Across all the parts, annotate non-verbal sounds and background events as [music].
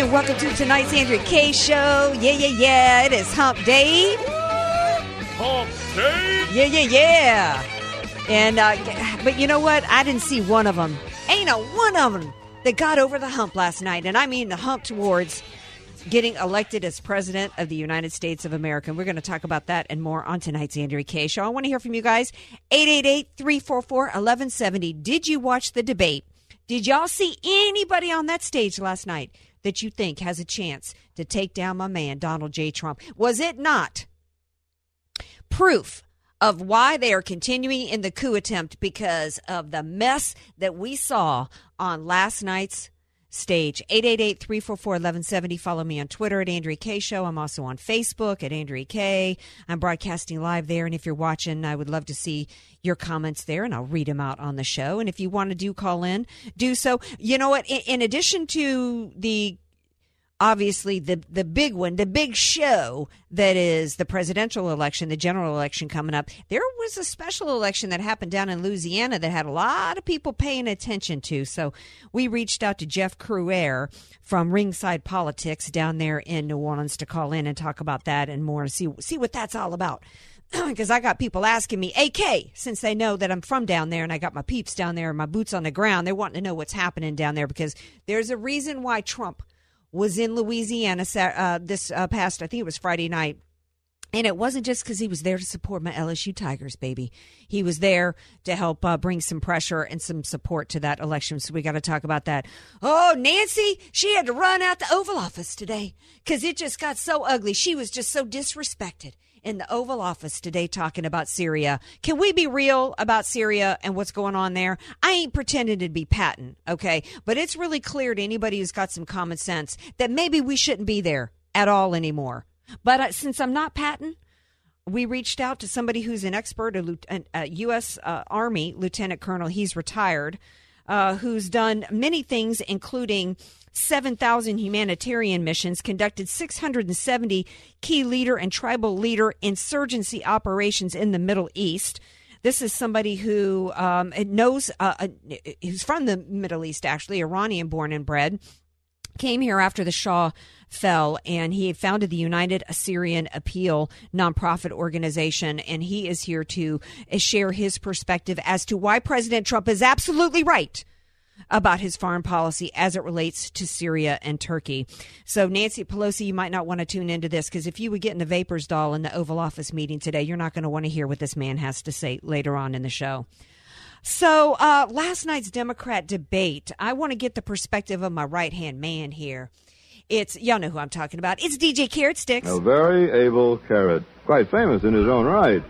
And welcome to tonight's Andrea Kaye show. Yeah, yeah, yeah. It is Hump Day. Hump Day. Yeah, yeah, yeah. And uh, but you know what? I didn't see one of them. Ain't a one of them that got over the hump last night, and I mean the hump towards getting elected as president of the United States of America. And we're going to talk about that and more on tonight's Andrea Kaye show. I want to hear from you guys. 888-344-1170. Did you watch the debate? Did y'all see anybody on that stage last night that you think has a chance to take down my man, Donald J. Trump? Was it not proof of why they are continuing in the coup attempt because of the mess that we saw on last night's stage. 888-344-1170. Follow me on Twitter at Andrea Kaye Show. I'm also on Facebook at Andrea Kaye. I'm broadcasting live there. And if you're watching, I would love to see your comments there and I'll read them out on the show. And if you want to do call in, do so. You know what? In, in addition to the obviously the the big one, the big show that is the presidential election, the general election coming up. There was a special election that happened down in Louisiana that had a lot of people paying attention to. So we reached out to Jeff Crouere from Ringside Politics down there in New Orleans to call in and talk about that and more to see see what that's all about. [clears throat] Because I got people asking me, AK, since they know that I'm from down there and I got my peeps down there and my boots on the ground, they're wanting to know what's happening down there because there's a reason why Trump was in Louisiana uh, this uh, past, I think it was Friday night. And it wasn't just because he was there to support my LSU Tigers, baby. He was there to help uh, bring some pressure and some support to that election. So we got to talk about that. Oh, Nancy, she had to run out the Oval Office today because it just got so ugly. She was just so disrespected in the Oval Office today talking about Syria. Can we be real about Syria and what's going on there? I ain't pretending to be Patton, okay? But it's really clear to anybody who's got some common sense that maybe we shouldn't be there at all anymore. But uh, since I'm not Patton, we reached out to somebody who's an expert, a, a U.S. Uh, Army lieutenant colonel. He's retired, uh, who's done many things, including 7,000 humanitarian missions, conducted 670 key leader and tribal leader insurgency operations in the Middle East. This is somebody who um, knows, uh, uh, who's from the Middle East, actually, Iranian born and bred, came here after the Shah fell and he founded the United Assyrian Appeal nonprofit organization and he is here to share his perspective as to why President Trump is absolutely right about his foreign policy as it relates to Syria and Turkey. So, Nancy Pelosi, you might not want to tune into this because if you would get in the vapors doll in the Oval Office meeting today, you're not going to want to hear what this man has to say later on in the show. So, uh, last night's Democrat debate, I want to get the perspective of my right hand man here. It's, y'all know who I'm talking about. It's DJ Carrot Sticks. A very able carrot. Quite famous in his own right.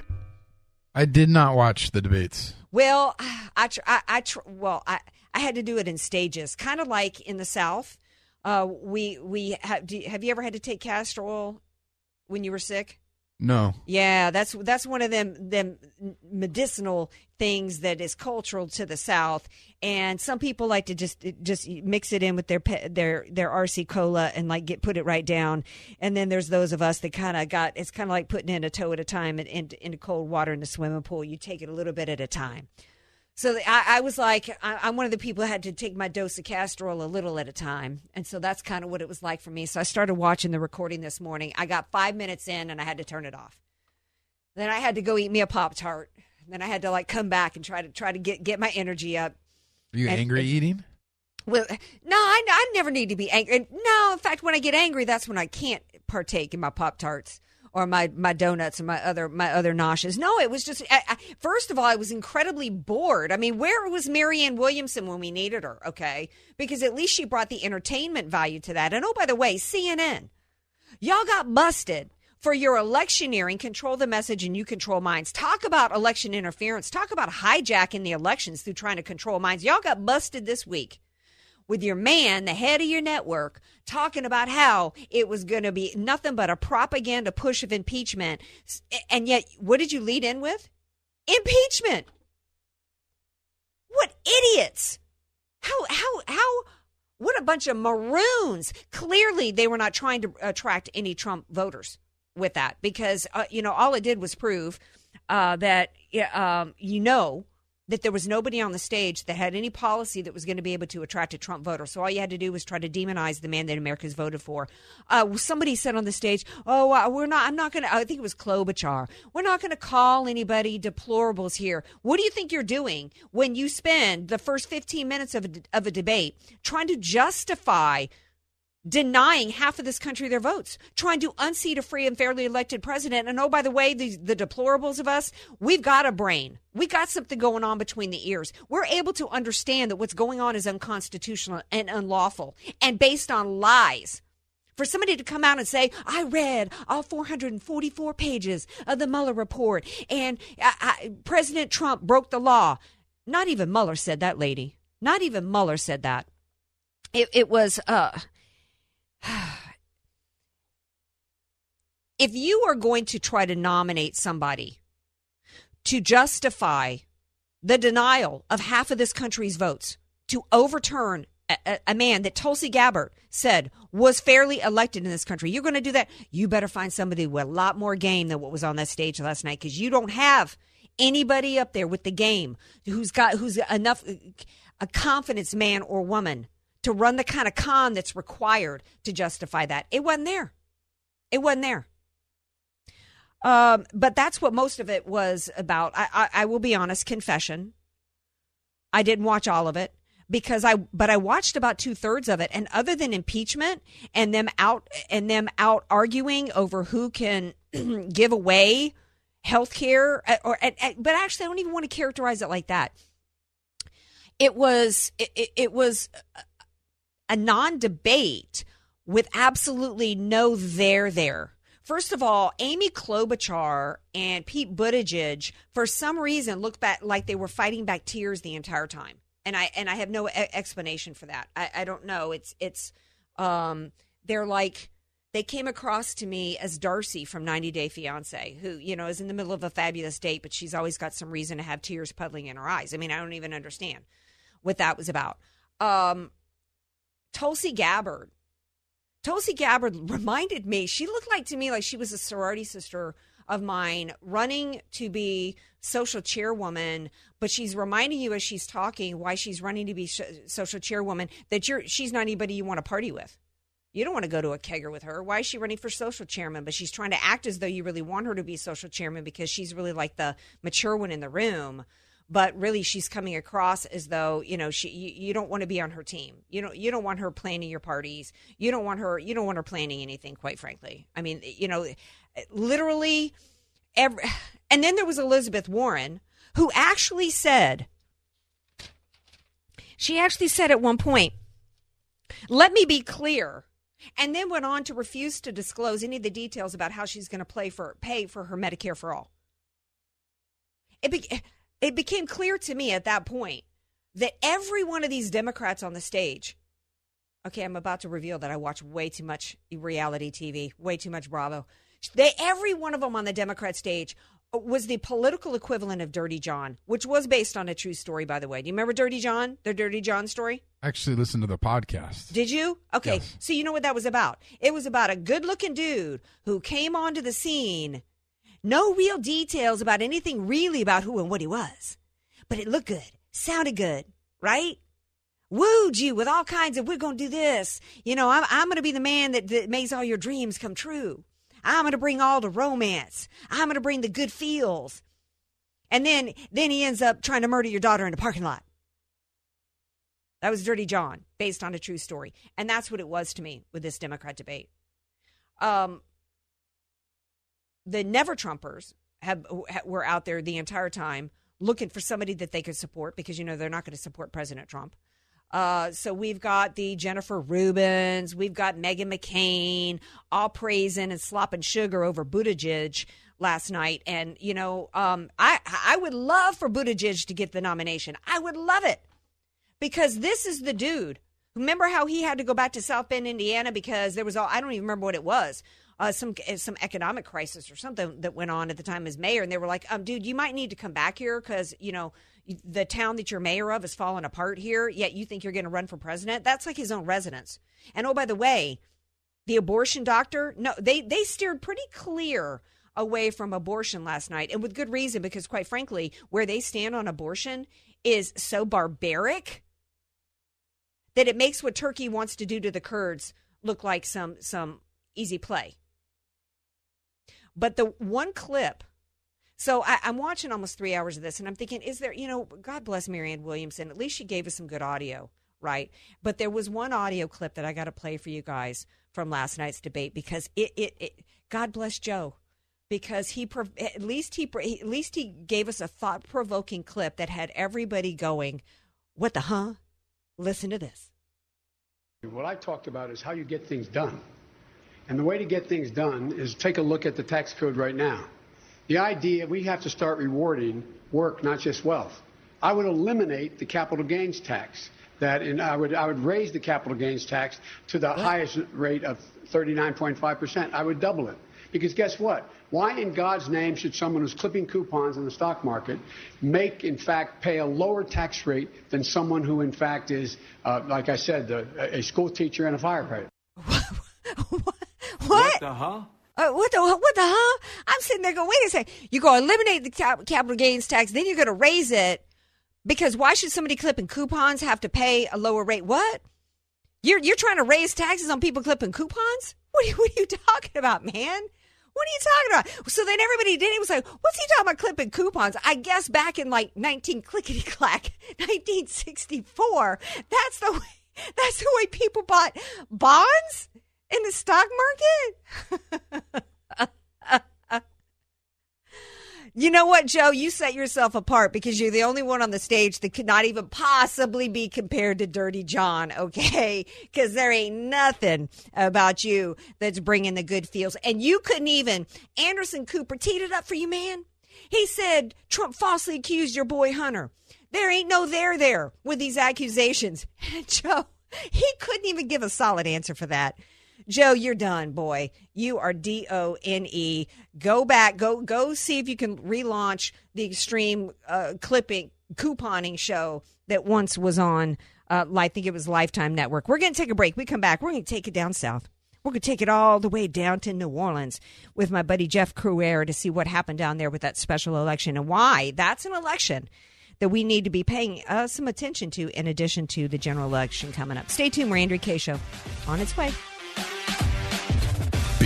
I did not watch the debates. Well, [sighs] I, tr- I, I tr- well, I, I had to do it in stages, kind of like in the South. Uh, we we have. Do, have you ever had to take castor oil when you were sick? No. Yeah, that's that's one of them them medicinal things that is cultural to the South, and some people like to just just mix it in with their their their RC cola and like get put it right down. And then there's those of us that kind of got it's kind of like putting in a toe at a time in, in, into cold water in the swimming pool. You take it a little bit at a time. So I, I was like, I, am one of the people who had to take my dose of castor oil a little at a time. And so that's kind of what it was like for me. So I started watching the recording this morning. I got five minutes in and I had to turn it off. Then I had to go eat me a Pop Tart. Then I had to like come back and try to try to get, get my energy up. Are you and, angry and, eating? Well, no, I, I never need to be angry. No, in fact, when I get angry, that's when I can't partake in my Pop Tarts or my my donuts and my other my other noshes. No, it was just I, I, first of all, I was incredibly bored. I mean, where was Marianne Williamson when we needed her? Okay, because at least she brought the entertainment value to that. And oh, by the way, CNN, y'all got busted for your electioneering. Control the message and you control minds. Talk about election interference. Talk about hijacking the elections through trying to control minds. Y'all got busted this week with your man, the head of your network, talking about how it was going to be nothing but a propaganda push of impeachment. And yet, what did you lead in with? Impeachment. What idiots. How, how, how, what a bunch of maroons. Clearly, they were not trying to attract any Trump voters with that because, uh, you know, all it did was prove uh, that, um, you know, that there was nobody on the stage that had any policy that was going to be able to attract a Trump voter. So all you had to do was try to demonize the man that America's voted for. Uh, somebody said on the stage, "Oh, uh, we're not. I'm not going to." I think it was Klobuchar. We're not going to call anybody deplorables here. What do you think you're doing when you spend the first 15 minutes of a, of a debate trying to justify? Denying half of this country their votes, trying to unseat a free and fairly elected president. And oh, by the way, the, the deplorables of us, we've got a brain. We got something going on between the ears. We're able to understand that what's going on is unconstitutional and unlawful and based on lies. For somebody to come out and say, I read all 444 pages of the Mueller report and I, I, President Trump broke the law. Not even Mueller said that, lady. Not even Mueller said that. It, it was, uh, [sighs] if you are going to try to nominate somebody to justify the denial of half of this country's votes, to overturn a, a, man that Tulsi Gabbard said was fairly elected in this country, you're going to do that. You better find somebody with a lot more game than what was on that stage last night because you don't have anybody up there with the game who's got who's enough uh, a confidence man or woman to run the kind of con that's required to justify that. It wasn't there. It wasn't there. Um, but that's what most of it was about. I, I, I will be honest, confession. I didn't watch all of it because I, but I watched about two thirds of it. And other than impeachment and them out and them out arguing over who can [clears throat] give away health care uh, or, but actually, I don't even want to characterize it like that. It was, it, it was a non debate with absolutely no there there. First of all, Amy Klobuchar and Pete Buttigieg, for some reason, looked back like they were fighting back tears the entire time, and I and I have no explanation for that. I, I don't know. It's it's um, they're like they came across to me as Darcy from 90 Day Fiance, who you know is in the middle of a fabulous date, but she's always got some reason to have tears puddling in her eyes. I mean, I don't even understand what that was about. Um, Tulsi Gabbard. Tulsi Gabbard [laughs] reminded me, she looked like to me like she was a sorority sister of mine running to be social chairwoman, but she's reminding you as she's talking why she's running to be sh- social chairwoman that you're she's not anybody you want to party with. You don't want to go to a kegger with her. Why is she running for social chairman? But she's trying to act as though you really want her to be social chairman because she's really like the mature one in the room but really she's coming across as though you know she you, you, don't want to be on her team. You don't you don't want her planning your parties. You don't want her you don't want her planning anything quite frankly. I mean you know literally every and then there was elizabeth warren who actually said she actually said at one point let me be clear and then went on to refuse to disclose any of the details about how she's going to play for pay for her medicare for all. It be, it became clear to me at that point that every one of these Democrats on the stage, okay, I'm about to reveal that I watch way too much reality TV, way too much Bravo. They, every one of them on the Democrat stage was the political equivalent of Dirty John, which was based on a true story, by the way. Do you remember Dirty John, the Dirty John story? I actually listened to the podcast. Did you? Okay. Yes. So you know what that was about? It was about a good looking dude who came onto the scene no real details about anything really about who and what he was. But it looked good, sounded good, right? Wooed you with all kinds of, we're going to do this. You know, I'm, I'm going to be the man that, that makes all your dreams come true. I'm going to bring all the romance. I'm going to bring the good feels. And then, then he ends up trying to murder your daughter in a parking lot. That was Dirty John, based on a true story. And that's what it was to me with this Democrat debate. Um, the never Trumpers have were out there the entire time looking for somebody that they could support because you know they're not going to support President Trump. Uh, so we've got the Jennifer Rubins, we've got Meghan McCain, all praising and slopping sugar over Buttigieg last night. And you know, um, I I would love for Buttigieg to get the nomination. I would love it because this is the dude Remember how he had to go back to South Bend, Indiana, because there was all I don't even remember what it was. Uh, some uh, some economic crisis or something that went on at the time as mayor, and they were like, um, "Dude, you might need to come back here because you know the town that you're mayor of is falling apart here. Yet you think you're going to run for president? That's like his own residence." And oh, by the way, the abortion doctor, no, they they steered pretty clear away from abortion last night, and with good reason, because quite frankly, where they stand on abortion is so barbaric that it makes what Turkey wants to do to the Kurds look like some some easy play. But the one clip, so I, am watching almost three hours of this, and I'm thinking, is there, you know, God bless Marianne Williamson. At least she gave us some good audio, right? But there was one audio clip that I got to play for you guys from last night's debate because it, it, it God bless Joe because he at least he at least he gave us a thought provoking clip that had everybody going, "What the huh?" Listen to this. What I talked about is how you get things done. And the way to get things done is take a look at the tax code right now. The idea we have to start rewarding work, not just wealth. I would eliminate the capital gains tax. That and I would I would raise the capital gains tax to the what? highest rate of 39.5 percent. I would double it. Because guess what? Why in God's name should someone who's clipping coupons in the stock market make, in fact, pay a lower tax rate than someone who, in fact, is, uh, like I said, a school teacher and a firefighter? What? The huh? Uh, what the what the huh? I'm sitting there going, wait a second. Going to eliminate the cap- capital gains tax, then you're going to raise it because why should somebody clipping coupons have to pay a lower rate? What? You're you're trying to raise taxes on people clipping coupons? What are, what are you talking about, man? What are you talking about? So then everybody did. He was like, "What's he talking about clipping coupons?" I guess back in like nineteen clickety clack, [laughs] nineteen sixty four. That's the way. [laughs] That's the way people bought bonds in the stock market. You know what, Joe? You set yourself apart because you're the only one on the stage that could not even possibly be compared to Dirty John, [laughs] okay? Because there ain't nothing about you that's bringing the good feels. And you couldn't even, Anderson Cooper teed it up for you, man. He said Trump falsely accused your boy Hunter. There ain't no there there with these accusations. [laughs] Joe, he couldn't even give a solid answer for that. Joe, you're done, boy. You are D O N E. Go back. Go go see if you can relaunch the extreme uh, clipping couponing show that once was on. Uh, I think it was Lifetime Network. We're going to take a break. We come back. We're going to take it down south. We're going to take it all the way down to New Orleans with my buddy Jeff Crouere to see what happened down there with that special election and why that's an election that we need to be paying uh, some attention to in addition to the general election coming up. Stay tuned. We're Andrea Kaye Show on its way.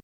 com.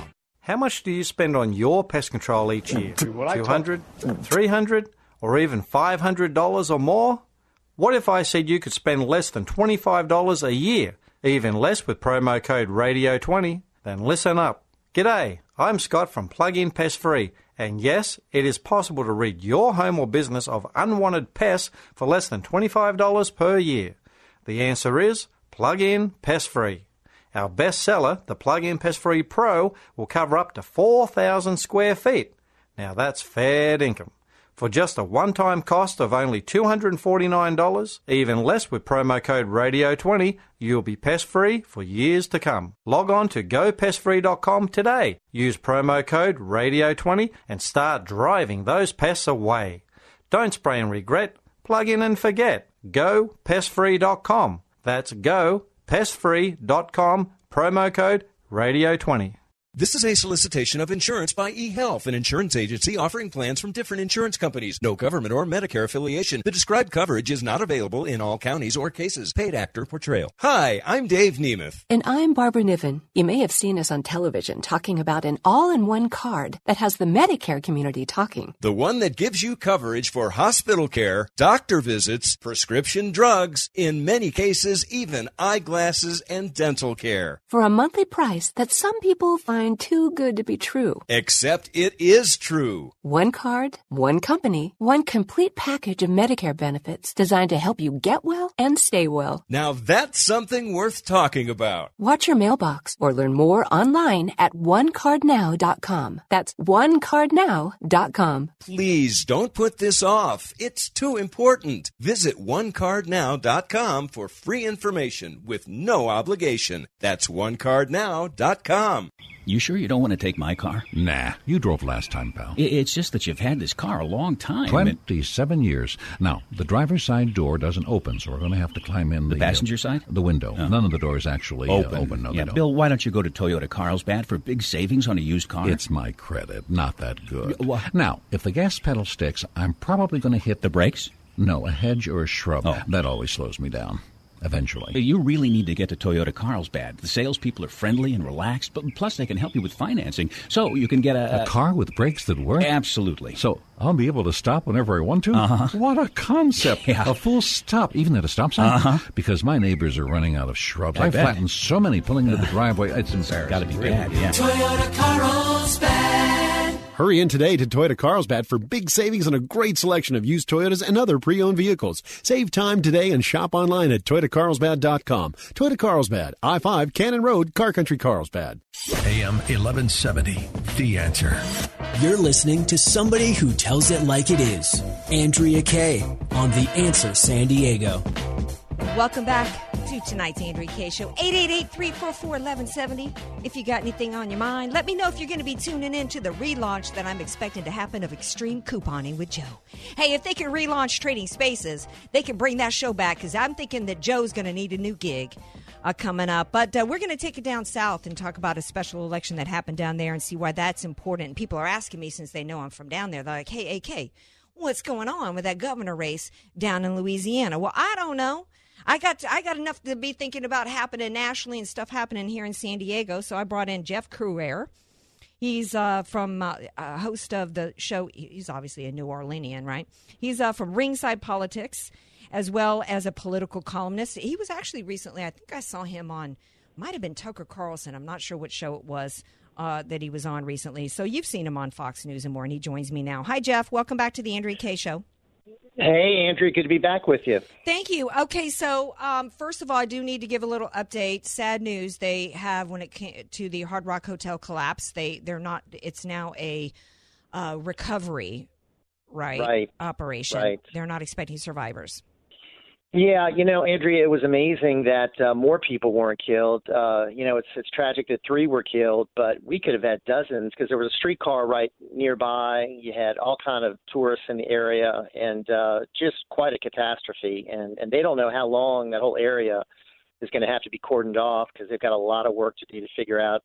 How much do you spend on your pest control each year? [laughs] 200 300 or even $500 or more? What if I said you could spend less than $25 a year, even less with promo code RADIO20? Then listen up. G'day, I'm Scott from Plug-in Pest Free, and yes, it is possible to rid your home or business of unwanted pests for less than $25 per year. The answer is Plug-in Pest Free. Our bestseller, the Plug-in Pest Free Pro, will cover up to 4,000 square feet. Now that's fair income. For just a one time cost of only $249, even less with promo code RADIO20, you'll be pest free for years to come. Log on to gopestfree.com today. Use promo code RADIO20 and start driving those pests away. Don't spray and regret. Plug in and forget. GoPestFree.com. That's GoPestFree.com. Promo code Radio20. This is a solicitation of insurance by eHealth, an insurance agency offering plans from different insurance companies. No government or Medicare affiliation. The described coverage is not available in all counties or cases. Paid actor portrayal. Hi, I'm Dave Nemeth. And I'm Barbara Niven. You may have seen us on television talking about an all in one card that has the Medicare community talking. The one that gives you coverage for hospital care, doctor visits, prescription drugs, in many cases, even eyeglasses and dental care. For a monthly price that some people find too good to be true. Except it is true. One card, one company, one complete package of Medicare benefits designed to help you get well and stay well. Now that's something worth talking about. Watch your mailbox or learn more online at onecardnow.com. That's onecardnow.com. Please don't put this off. It's too important. Visit onecardnow.com for free information with no obligation. That's onecardnow.com. You sure you don't want to take my car? Nah, you drove last time, pal. It's just that you've had this car a long time. 27 years. Now, the driver's side door doesn't open, so we're going to have to climb in the, the passenger uh, side? The window. Oh. None of the doors actually open. Uh, open. No, yeah, Bill, why don't you go to Toyota Carlsbad for big savings on a used car? It's my credit. Not that good. Well, now, if the gas pedal sticks, I'm probably going to hit the brakes. No, a hedge or a shrub. Oh. That always slows me down eventually. You really need to get to Toyota Carlsbad. The salespeople are friendly and relaxed, but plus they can help you with financing, so you can get a, a car with brakes that work. Absolutely. So I'll be able to stop whenever I want to. Uh-huh. What a concept! [laughs] Yeah. A full stop, even at a stop sign. Uh-huh. Because my neighbors are running out of shrubs. I I, flattened so many pulling into the [sighs] driveway. It's embarrassing. Got to be really. bad. Yeah. Toyota Carlsbad. Hurry in today to Toyota Carlsbad for big savings on a great selection of used Toyotas and other pre-owned vehicles. Save time today and shop online at toyotacarlsbad.com. Toyota Carlsbad, I-5 Cannon Road, Car Country Carlsbad. AM 1170, The Answer. You're listening to somebody who tells it like it is. Andrea Kaye on The Answer San Diego. Welcome back to tonight's Andrea Kaye Show. 888-344-1170. If you got anything on your mind, let me know if you're going to be tuning in to the relaunch that I'm expecting to happen of Extreme Couponing with Joe. Hey, if they can relaunch Trading Spaces, they can bring that show back because I'm thinking that Joe's going to need a new gig. Uh, coming up. But uh, we're going to take it down south and talk about a special election that happened down there and see why that's important. And people are asking me since they know I'm from down there. They're like, hey, AK, what's going on with that governor race down in Louisiana? Well, I don't know. I got I got enough to be thinking about happening nationally and stuff happening here in San Diego. So I brought in Jeff Crouere. He's uh, from uh, a host of the show. He's obviously a New Orleanian, right? He's uh, from Ringside Politics, as well as a political columnist. He was actually recently. I think I saw him on. Might have been Tucker Carlson. I'm not sure what show it was uh, that he was on recently. So you've seen him on Fox News and more, and he joins me now. Hi, Jeff. Welcome back to the Andrea Kaye Show. Hey, Andrea, good to be back with you. Thank you. Okay, so um, first of all, I do need to give a little update. Sad news they have when it came to the Hard Rock Hotel collapse. They they're not. It's now a uh, recovery, right? Right. Operation. Right. They're not expecting survivors. Yeah, you know, Andrea, it was amazing that uh, more people weren't killed. Uh, you know, it's it's tragic that three were killed, but we could have had dozens because there was a streetcar right nearby. You had all kind of tourists in the area, and uh, just quite a catastrophe. And and they don't know how long that whole area is going to have to be cordoned off because they've got a lot of work to do to figure out,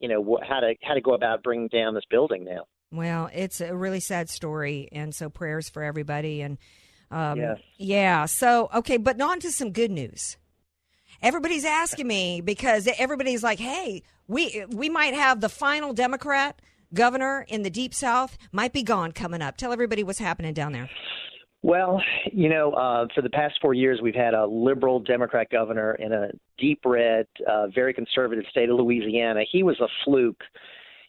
you know, wh- how to how to go about bringing down this building now. Well, it's a really sad story, and so prayers for everybody. And um, Yes. yeah, so okay, but on to some good news. Everybody's asking me because everybody's like, "Hey, we we might have the final Democrat governor in the Deep South might be gone coming up." Tell everybody what's happening down there. Well, you know, uh, for the past four years, we've had a liberal Democrat governor in a deep red, uh, very conservative state of Louisiana. He was a fluke.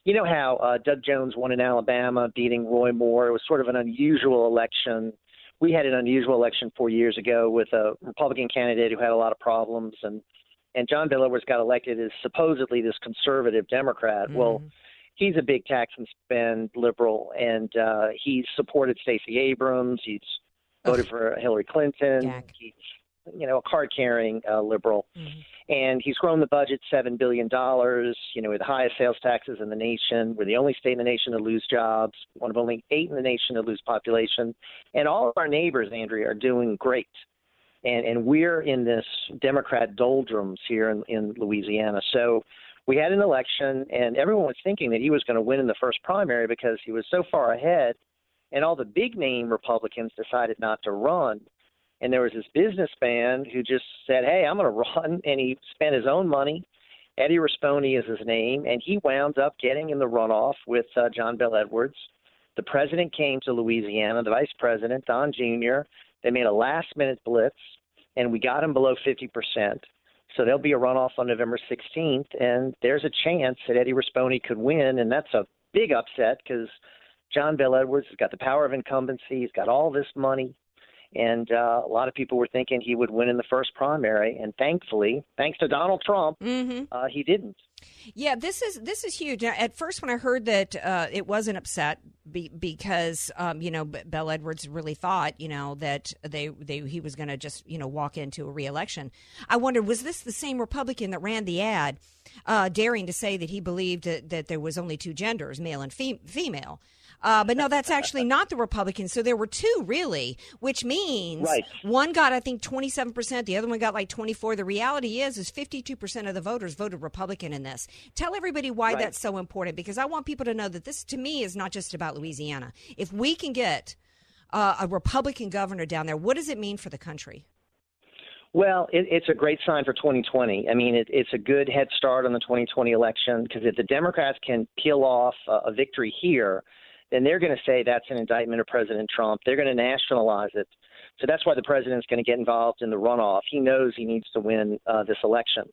You know how uh, Doug Jones won in Alabama, beating Roy Moore. It was sort of an unusual election. We had an unusual election four years ago with a Republican candidate who had a lot of problems, and and John Bel Edwards got elected as supposedly this conservative Democrat. Well, he's a big tax and spend liberal, and uh, he's supported Stacey Abrams. He's voted for Hillary Clinton. Jack. He's you know a card carrying uh, liberal, Mm-hmm. and he's grown the budget seven billion dollars. You know, with the highest sales taxes in the nation. We're the only state in the nation to lose jobs. One of only eight in the nation to lose population, and all of our neighbors, Andrea, are doing great. And and we're in this Democrat doldrums here in, in Louisiana. So we had an election, and everyone was thinking that he was going to win in the first primary because he was so far ahead, and all the big name Republicans decided not to run. And there was this business businessman who just said, "Hey, I'm going to run," [laughs] and he spent his own money. Eddie Rispone is his name, and he wound up getting in the runoff with uh, John Bel Edwards. The president came to Louisiana, the vice president, Don Jr. They made a last minute blitz, and we got him below 50%. So there'll be a runoff on November 16th, and there's a chance that Eddie Rispone could win, and that's a big upset because John Bel Edwards has got the power of incumbency. He's got all this money, and uh, a lot of people were thinking he would win in the first primary, and thankfully, thanks to Donald Trump, Mm-hmm. uh, he didn't. Yeah, this is this is huge. Now, At first, when I heard that uh, it wasn't upset be, because um, you know B- Bel Edwards really thought you know that they they he was going to just you know walk into a reelection. I wondered was this the same Republican that ran the ad, uh, daring to say that he believed that, that there was only two genders, male and fem- female. Uh, but no, that's actually not the Republicans. So there were two, really, which means Right. one got, I think, 27%. The other one got like 24. The reality is, is 52% of the voters voted Republican in this. Tell everybody why Right. that's so important because I want people to know that this, to me, is not just about Louisiana. If we can get uh, a Republican governor down there, what does it mean for the country? Well, it, it's a great sign for 2020. I mean, it, it's a good head start on the 2020 election because if the Democrats can peel off a, a victory here, then they're going to say that's an indictment of President Trump. They're going to nationalize it. So that's why the president's going to get involved in the runoff. He knows he needs to win uh, this election.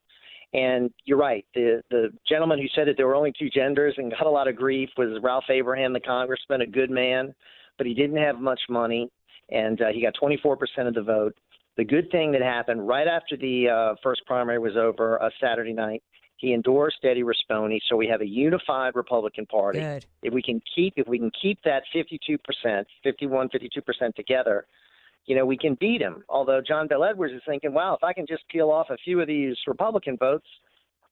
And you're right. The the gentleman who said that there were only two genders and got a lot of grief was Ralph Abraham, the congressman, a good man, but he didn't have much money, and uh, he got 24% of the vote. The good thing that happened right after the uh, first primary was over uh, Saturday night, he endorsed Eddie Rispone, so we have a unified Republican Party. Good. If we can keep if we can keep that 52%, 51, 52% together, you know, we can beat him. Although John Bel Edwards is thinking, wow, if I can just peel off a few of these Republican votes,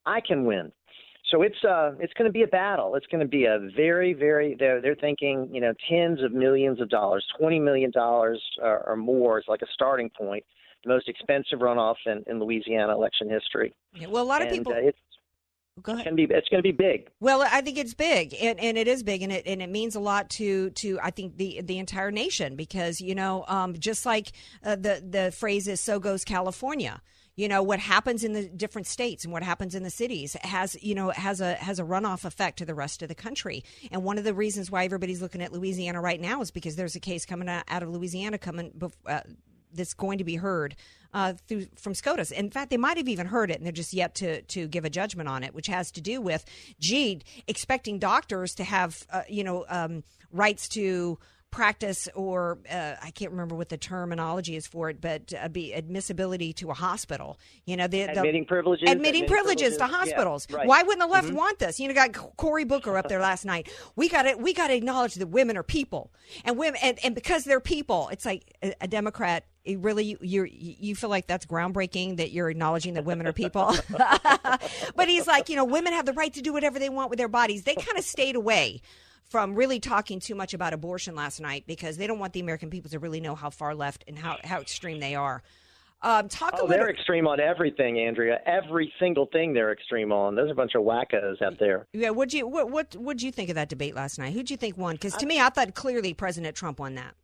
I can win. So it's uh it's going to be a battle. It's going to be a very very they're they're thinking you know tens of millions of dollars, twenty million dollars or, or more is like a starting point. The most expensive runoff in, in Louisiana election history. Yeah, well, a lot of And, people. uh, it's, Go ahead. It's going to be it's going to be big. Well, I think it's big, and, and it is big, and it and it means a lot to to I think the the entire nation because you know um, just like uh, the the phrase is "so goes California." You know what happens in the different states and what happens in the cities has you know has a has a runoff effect to the rest of the country. And one of the reasons why everybody's looking at Louisiana right now is because there's a case coming out, out of Louisiana coming. Uh, that's going to be heard uh, through from SCOTUS. In fact, they might have even heard it, and they're just yet to to give a judgment on it, which has to do with, gee, expecting doctors to have uh, you know um, rights to practice or uh, I can't remember what the terminology is for it, but uh, be admissibility to a hospital. You know, the, the Admitting privileges, admitting, admitting privileges, to privileges, yeah, hospitals. right. Why wouldn't the left Mhm. want this? You know, got Cory Booker up there last night. We got it. we got to acknowledge that women are people, and women, and, and because they're people, it's like a, a Democrat. It really, you you feel like that's groundbreaking that you're acknowledging that women are people. [laughs] [laughs] but he's like, you know, women have the right to do whatever they want with their bodies. They kind of stayed away from really talking too much about abortion last night because they don't want the American people to really know how far left and how, how extreme they are. Um, talk Oh, a they're extreme on everything, Andrea. Every single thing they're extreme on. There's a bunch of wackos out there. Yeah, what you what what would you think of that debate last night? Who'd you think won? Because to me, I thought clearly President Trump won that.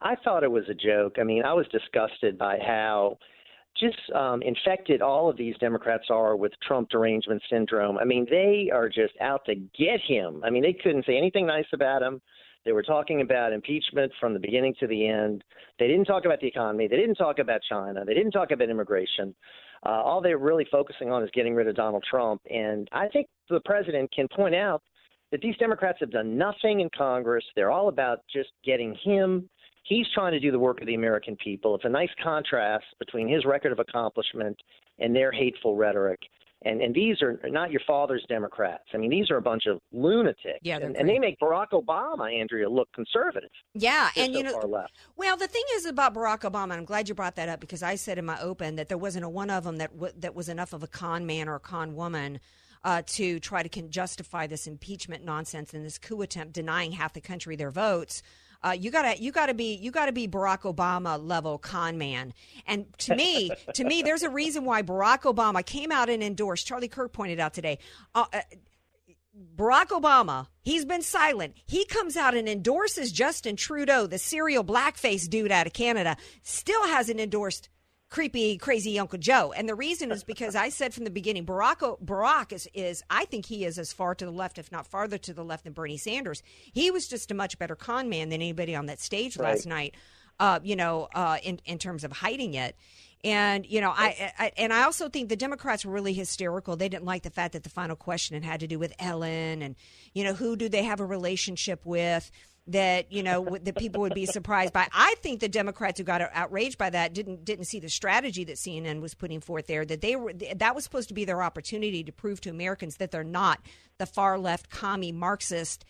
I thought it was a joke. I mean, I was disgusted by how just um, infected all of these Democrats are with Trump derangement syndrome. I mean, they are just out to get him. I mean, they couldn't say anything nice about him. They were talking about impeachment from the beginning to the end. They didn't talk about the economy. They didn't talk about China. They didn't talk about immigration. Uh, all they're really focusing on is getting rid of Donald Trump. And I think the president can point out that these Democrats have done nothing in Congress. They're all about just getting him. He's trying to do the work of the American people. It's a nice contrast between his record of accomplishment and their hateful rhetoric. And and these are not your father's Democrats. I mean, these are a bunch of lunatics. Yeah, and, and they make Barack Obama, Andrea, look conservative. Yeah, and so you know, far left. well, the thing is about Barack Obama. and I'm glad you brought that up because I said in my open that there wasn't a one of them that w- that was enough of a con man or a con woman. Uh, to try to can justify this impeachment nonsense and this coup attempt denying half the country their votes, uh, you gotta you gotta be you gotta be Barack Obama level con man. And to me, to me, there's a reason why Barack Obama came out and endorsed. Charlie Kirk pointed out today. Uh, uh, Barack Obama, he's been silent. He comes out and endorses Justin Trudeau, the serial blackface dude out of Canada, still hasn't endorsed creepy, crazy Uncle Joe. And the reason is because I said from the beginning, Barack, Barack is, is, I think he is as far to the left, if not farther to the left than Bernie Sanders. He was just a much better con man than anybody on that stage Right. last night, uh, you know, uh, in, in terms of hiding it. And you know, I, I and I also think the Democrats were really hysterical. They didn't like the fact that the final question had to do with Ellen and you know who do they have a relationship with that you know that people would be surprised by. I think the Democrats who got outraged by that didn't didn't see the strategy that CNN was putting forth there. That they were that was supposed to be their opportunity to prove to Americans that they're not the far left commie Marxist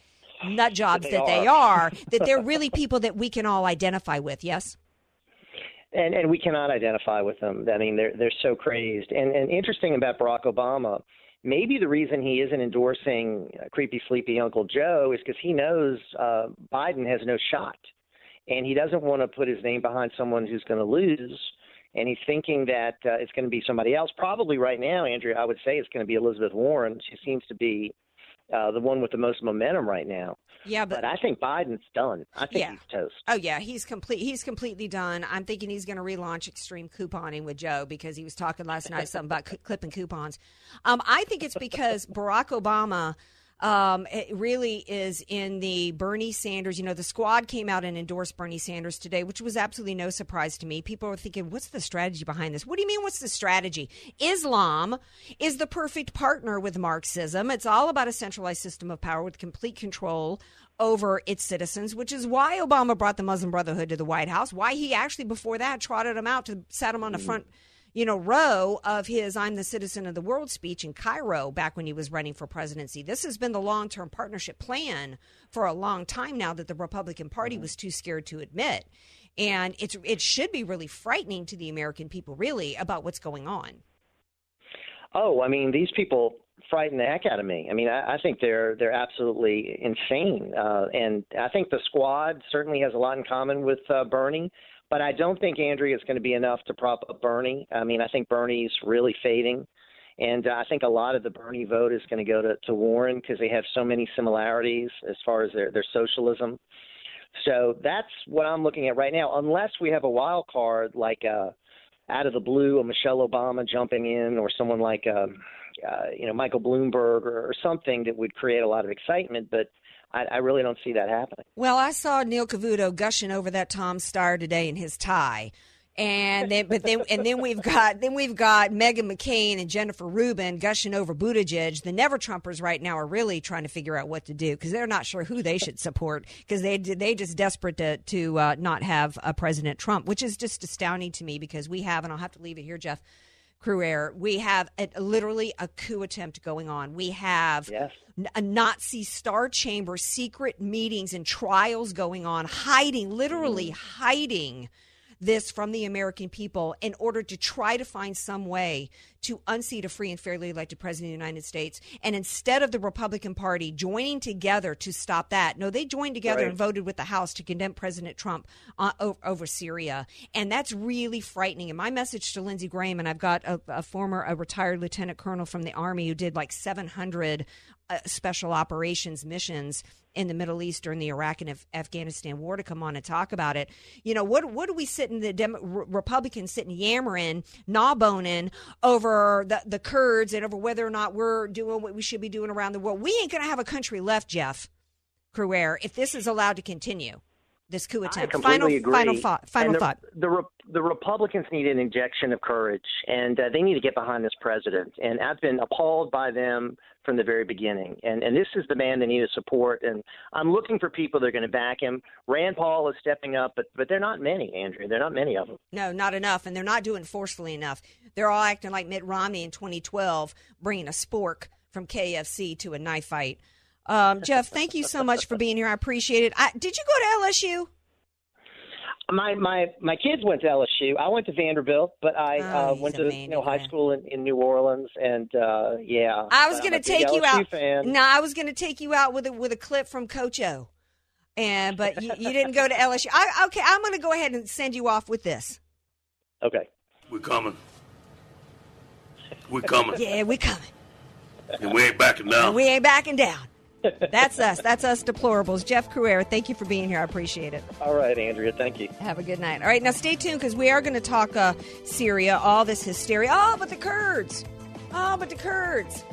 nut jobs they that they are. are. That they're really [laughs] people that we can all identify with. Yes. and and we cannot identify with them. I mean, they're they're so crazed. And and interesting about Barack Obama, maybe the reason he isn't endorsing uh, creepy sleepy Uncle Joe is because he knows uh, Biden has no shot, and he doesn't want to put his name behind someone who's going to lose. And he's thinking that uh, it's going to be somebody else. Probably right now, Andrea, I would say it's going to be Elizabeth Warren. She seems to be uh, the one with the most momentum right now. Yeah, but, But I think Biden's done. I think Yeah. he's toast. Oh yeah, he's complete. He's completely done. I'm thinking he's going to relaunch extreme couponing with Joe because he was talking last night something about cl- clipping coupons. Um, I think it's because Barack Obama. Um, it really is in the Bernie Sanders. You know, the squad came out and endorsed Bernie Sanders today, which was absolutely no surprise to me. People are thinking, what's the strategy behind this? What do you mean, what's the strategy? Islam is the perfect partner with Marxism. It's all about a centralized system of power with complete control over its citizens, which is why Obama brought the Muslim Brotherhood to the White House, why he actually before that trotted them out to sat them on the front, you know, row of his I'm the citizen of the world speech in Cairo back when he was running for presidency. This has been the long-term partnership plan for a long time now that the Republican Party was too scared to admit. And it's it should be really frightening to the American people really about what's going on. Oh, I mean, these people frighten the heck out of me. I mean, I, I think they're they're absolutely insane, uh, and I think the squad certainly has a lot in common with uh, Bernie. But I don't think Andrea is going to be enough to prop up Bernie. I mean, I think Bernie's really fading, and uh, I think a lot of the Bernie vote is going to go to, to Warren because they have so many similarities as far as their their socialism. So that's what I'm looking at right now. Unless we have a wild card like uh, out of the blue, a Michelle Obama jumping in, or someone like um, uh, you know Michael Bloomberg, or, or something that would create a lot of excitement. But I, I really don't see that happening. Well, I saw Neil Cavuto gushing over that Tom Steyer today in his tie. And then, but then, and then we've got, then we've got Meghan McCain and Jennifer Rubin gushing over Buttigieg. The Never Trumpers right now are really trying to figure out what to do because they're not sure who they should support because they they just desperate to to uh, not have a President Trump, which is just astounding to me because we have, and I'll have to leave it here, Jeff. Crouere, we have a, literally a coup attempt going on. We have yes. a Nazi star chamber, secret meetings and trials going on, hiding, literally mm. hiding this from the American people in order to try to find some way to unseat a free and fairly elected president of the United States. And instead of the Republican Party joining together to stop that, no, they joined together Right. and voted with the House to condemn President Trump uh, over, over Syria. And that's really frightening. And my message to Lindsey Graham, and I've got a, a former, a retired lieutenant colonel from the Army who did like 700 uh, special operations missions in the Middle East during the Iraq and Af- Afghanistan war to come on and talk about it. You know, what what do we sit in the Dem- Re- Republicans sitting yammering, gnawboning over the, the Kurds and over whether or not we're doing what we should be doing around the world? We ain't going to have a country left, Jeff Crouere, if this is allowed to continue. This coup I completely Final, agree. final thought. Final the, thought. The Re- the Republicans need an injection of courage, and uh, they need to get behind this president. And I've been appalled by them from the very beginning. And and this is the man they need to support. And I'm looking for people that are going to back him. Rand Paul is stepping up, but but they're not many, Andrea. They're not many of them. No, not enough, and they're not doing forcefully enough. They're all acting like Mitt Romney in 2012, bringing a spork from KFC to a knife fight. Um, Jeff, thank you so much for being here. I appreciate it. I, did you go to LSU? My my my kids went to LSU. I went to Vanderbilt, but I Oh, uh, went to you know high fan. school in, in New Orleans, and uh, yeah. I was going to take you out. Fan. No, I was going to take you out with a, with a clip from Coach O, and but you, you didn't go to LSU. I, okay, I'm going to go ahead and send you off with this. Okay. We're coming. We're coming. Yeah, we're coming. And we ain't backing down. And we ain't backing down. That's us. That's us deplorables. Jeff Crouere, thank you for being here. I appreciate it. All right, Andrea. Thank you. Have a good night. All right, now stay tuned because we are going to talk uh, Syria, all this hysteria. Oh, but the Kurds. Oh, but the Kurds.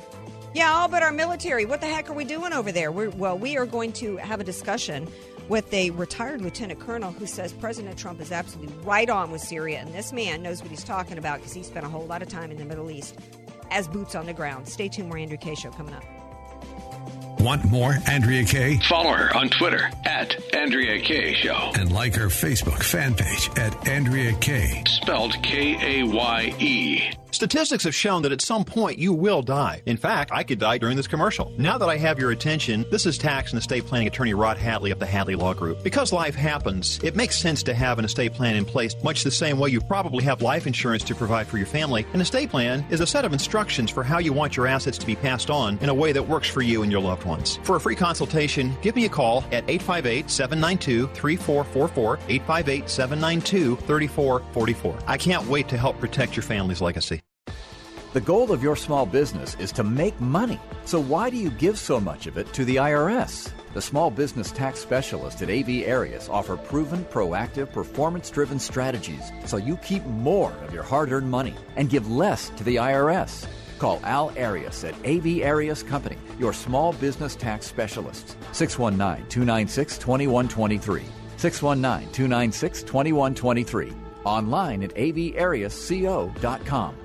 Yeah, all but our military. What the heck are we doing over there? We're, well, we are going to have a discussion with a retired lieutenant colonel who says President Trump is absolutely right on with Syria. And this man knows what he's talking about because he spent a whole lot of time in the Middle East as boots on the ground. Stay tuned. More Andrea Kaye. Show coming up. Want more Andrea Kaye? Follow her on Twitter at Andrea Kaye Show. And like her Facebook fan page at Andrea Kaye. Spelled K A Y E. Statistics have shown that at some point you will die. In fact, I could die during this commercial. Now that I have your attention, this is tax and estate planning attorney Rod Hatley of the Hatley Law Group. Because life happens, it makes sense to have an estate plan in place, much the same way you probably have life insurance to provide for your family. An estate plan is a set of instructions for how you want your assets to be passed on in a way that works for you and your loved ones. For a free consultation, give me a call at 858 792 3444, 858 792 3444. I can't wait to help protect your family's legacy. The goal of your small business is to make money. So why do you give so much of it to the IRS? The small business tax specialists at AV Arias offer proven, proactive, performance driven strategies so you keep more of your hard earned money and give less to the IRS. Call Al Arias at AV Arias Company, your small business tax specialists. 619 296 2123. 619 296 2123. Online at avariasco.com.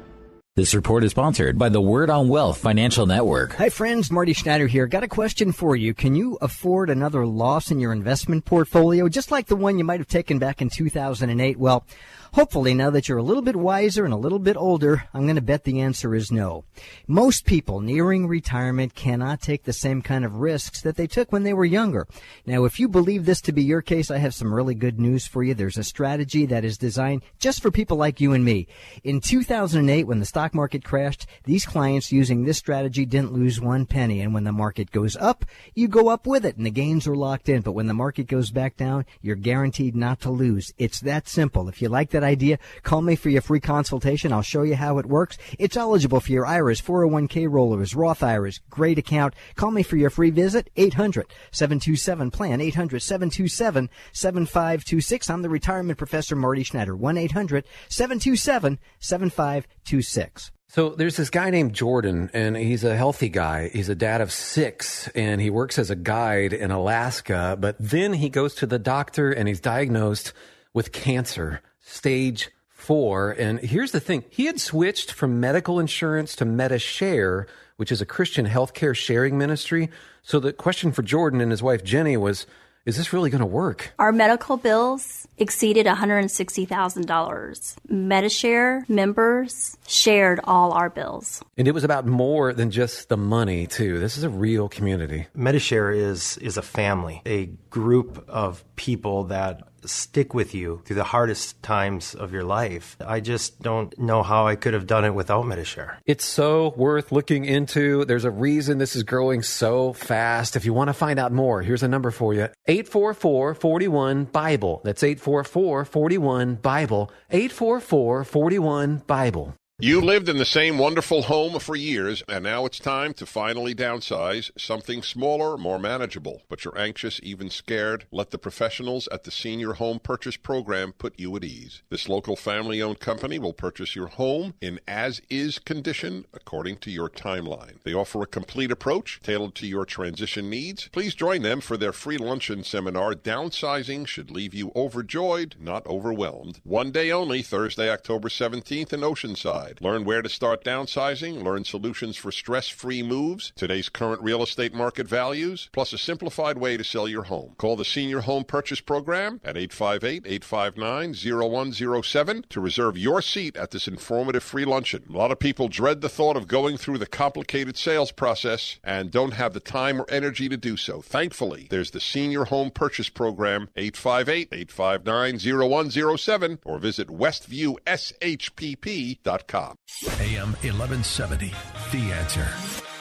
This report is sponsored by the Word on Wealth Financial Network. Hi friends, Marty Schneider here. Got a question for you. Can you afford another loss in your investment portfolio, just like the one you might have taken back in 2008? Well, Hopefully, now that you're a little bit wiser and a little bit older, I'm going to bet the answer is no. Most people nearing retirement cannot take the same kind of risks that they took when they were younger. Now, if you believe this to be your case, I have some really good news for you. There's a strategy that is designed just for people like you and me. In 2008, when the stock market crashed, these clients using this strategy didn't lose one penny. And when the market goes up, you go up with it and the gains are locked in. But when the market goes back down, you're guaranteed not to lose. It's that simple. If you like that idea, call me for your free consultation. I'll show you how it works. It's eligible for your IRAs, 401k rollers, Roth IRAs. Great account. Call me for your free visit. 800-727-PLAN. 800-727-7526. I'm the retirement professor Marty Schneider. 1-800-727-7526. So there's this guy named Jordan, and he's a healthy guy. He's a dad of six, and he works as a guide in Alaska. But then he goes to the doctor, and he's diagnosed with cancer, stage four. And here's the thing: he had switched from medical insurance to MediShare, which is a Christian healthcare sharing ministry. So the question for Jordan and his wife Jenny was. Is this really going to work? Our medical bills exceeded $160,000. MediShare members shared all our bills. And it was about more than just the money, too. This is a real community. MediShare is is a family, a group of people that stick with you through the hardest times of your life. I just don't know how I could have done it without MediShare. It's so worth looking into. There's a reason this is growing so fast. If you want to find out more, here's a number for you 844 41 Bible. That's 844 41 Bible. 844 41 Bible. You lived in the same wonderful home for years, and now it's time to finally downsize something smaller, more manageable. But you're anxious, even scared? Let the professionals at the Senior Home Purchase Program put you at ease. This local family owned company will purchase your home in as is condition according to your timeline. They offer a complete approach tailored to your transition needs. Please join them for their free luncheon seminar. Downsizing should leave you overjoyed, not overwhelmed. One day only, Thursday, October 17th in Oceanside. Learn where to start downsizing, learn solutions for stress free moves, today's current real estate market values, plus a simplified way to sell your home. Call the Senior Home Purchase Program at 858 859 0107 to reserve your seat at this informative free luncheon. A lot of people dread the thought of going through the complicated sales process and don't have the time or energy to do so. Thankfully, there's the Senior Home Purchase Program 858 859 0107 or visit westview.shpp.com. AM 1170, The Answer.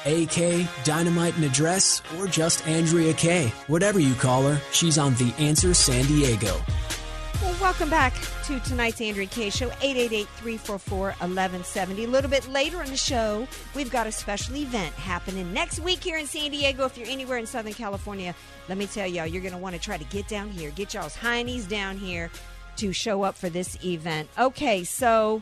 AK, Dynamite and Address, or just Andrea Kaye. Whatever you call her, she's on The Answer San Diego. Well, welcome back to tonight's Andrea Kaye Show, 888-344-1170. A little bit later in the show, we've got a special event happening next week here in San Diego. If you're anywhere in Southern California, let me tell y'all, you're going to want to try to get down here. Get y'all's heinies down here to show up for this event. Okay, so